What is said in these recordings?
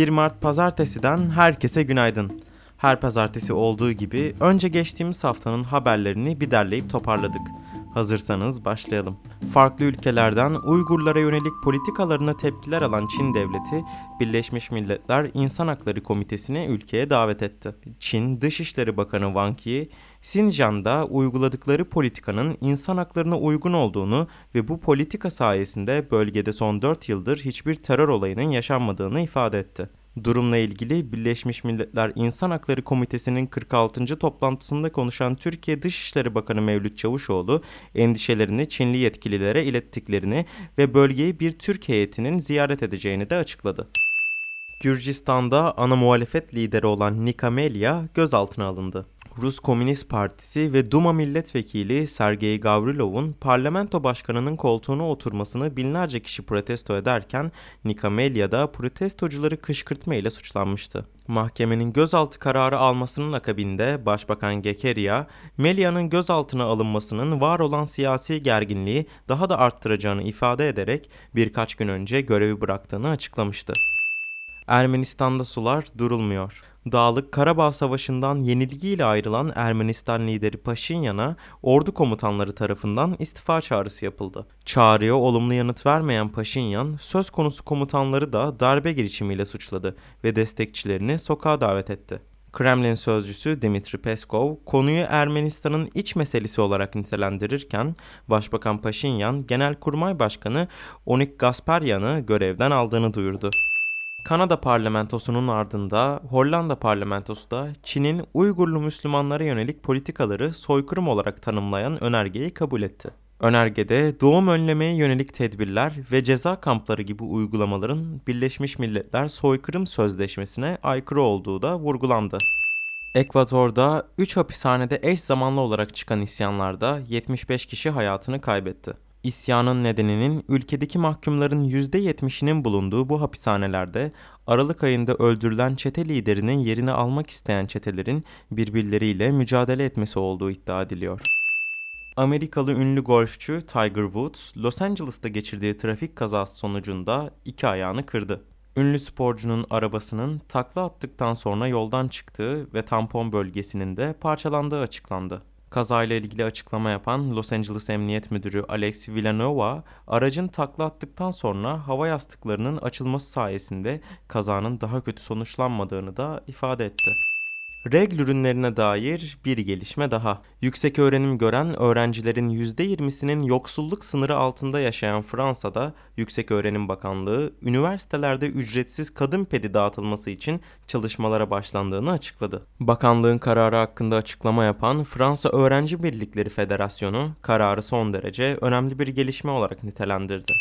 1 Mart pazartesiden herkese günaydın. Her pazartesi olduğu gibi önce geçtiğimiz haftanın haberlerini bir derleyip toparladık. Hazırsanız başlayalım. Farklı ülkelerden Uygurlara yönelik politikalarına tepkiler alan Çin devleti, Birleşmiş Milletler İnsan Hakları Komitesi'ni ülkeye davet etti. Çin Dışişleri Bakanı Wang Yi, Sincan'da uyguladıkları politikanın insan haklarına uygun olduğunu ve bu politika sayesinde bölgede son 4 yıldır hiçbir terör olayının yaşanmadığını ifade etti. Durumla ilgili Birleşmiş Milletler İnsan Hakları Komitesi'nin 46. toplantısında konuşan Türkiye Dışişleri Bakanı Mevlüt Çavuşoğlu endişelerini Çinli yetkililere ilettiklerini ve bölgeyi bir Türk heyetinin ziyaret edeceğini de açıkladı. Gürcistan'da ana muhalefet lideri olan Nikamelia gözaltına alındı. Rus Komünist Partisi ve Duma milletvekili Sergey Gavrilov'un parlamento başkanının koltuğuna oturmasını binlerce kişi protesto ederken Nikamelia da protestocuları kışkırtma ile suçlanmıştı. Mahkemenin gözaltı kararı almasının akabinde Başbakan Gekeria, Melia'nın gözaltına alınmasının var olan siyasi gerginliği daha da arttıracağını ifade ederek birkaç gün önce görevi bıraktığını açıklamıştı. Ermenistan'da sular durulmuyor. Dağlık Karabağ Savaşı'ndan yenilgiyle ayrılan Ermenistan lideri Paşinyan'a ordu komutanları tarafından istifa çağrısı yapıldı. Çağrıya olumlu yanıt vermeyen Paşinyan, söz konusu komutanları da darbe girişimiyle suçladı ve destekçilerini sokağa davet etti. Kremlin sözcüsü Dmitri Peskov konuyu Ermenistan'ın iç meselesi olarak nitelendirirken Başbakan Paşinyan Genelkurmay Başkanı Onik Gasparyan'ı görevden aldığını duyurdu. Kanada parlamentosunun ardında Hollanda parlamentosu da Çin'in Uygurlu Müslümanlara yönelik politikaları soykırım olarak tanımlayan önergeyi kabul etti. Önergede doğum önlemeye yönelik tedbirler ve ceza kampları gibi uygulamaların Birleşmiş Milletler Soykırım Sözleşmesi'ne aykırı olduğu da vurgulandı. Ekvador'da 3 hapishanede eş zamanlı olarak çıkan isyanlarda 75 kişi hayatını kaybetti. İsyanın nedeninin ülkedeki mahkumların %70'inin bulunduğu bu hapishanelerde Aralık ayında öldürülen çete liderinin yerini almak isteyen çetelerin birbirleriyle mücadele etmesi olduğu iddia ediliyor. Amerikalı ünlü golfçü Tiger Woods, Los Angeles'ta geçirdiği trafik kazası sonucunda iki ayağını kırdı. Ünlü sporcunun arabasının takla attıktan sonra yoldan çıktığı ve tampon bölgesinin de parçalandığı açıklandı. Kazayla ilgili açıklama yapan Los Angeles Emniyet Müdürü Alex Villanova, aracın takla attıktan sonra hava yastıklarının açılması sayesinde kazanın daha kötü sonuçlanmadığını da ifade etti. Regl ürünlerine dair bir gelişme daha. Yüksek öğrenim gören öğrencilerin %20'sinin yoksulluk sınırı altında yaşayan Fransa'da Yüksek Öğrenim Bakanlığı üniversitelerde ücretsiz kadın pedi dağıtılması için çalışmalara başlandığını açıkladı. Bakanlığın kararı hakkında açıklama yapan Fransa Öğrenci Birlikleri Federasyonu kararı son derece önemli bir gelişme olarak nitelendirdi.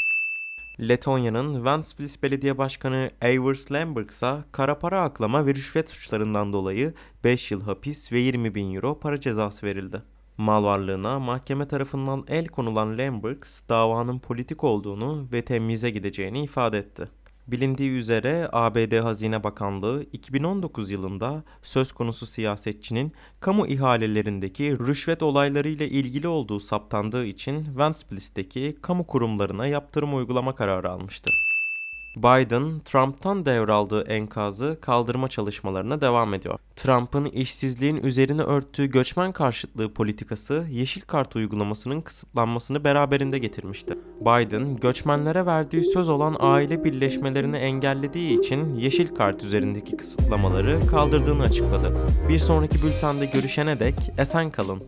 Letonya'nın Ventspils Belediye Başkanı Eivers Lemberg ise kara para aklama ve rüşvet suçlarından dolayı 5 yıl hapis ve 20 bin euro para cezası verildi. Mal varlığına mahkeme tarafından el konulan Lembergs davanın politik olduğunu ve temize gideceğini ifade etti. Bilindiği üzere ABD Hazine Bakanlığı 2019 yılında söz konusu siyasetçinin kamu ihalelerindeki rüşvet olaylarıyla ilgili olduğu saptandığı için Ventspils'teki kamu kurumlarına yaptırım uygulama kararı almıştı. Biden, Trump'tan devraldığı enkazı kaldırma çalışmalarına devam ediyor. Trump'ın işsizliğin üzerine örttüğü göçmen karşıtlığı politikası yeşil kart uygulamasının kısıtlanmasını beraberinde getirmişti. Biden, göçmenlere verdiği söz olan aile birleşmelerini engellediği için yeşil kart üzerindeki kısıtlamaları kaldırdığını açıkladı. Bir sonraki bültende görüşene dek esen kalın.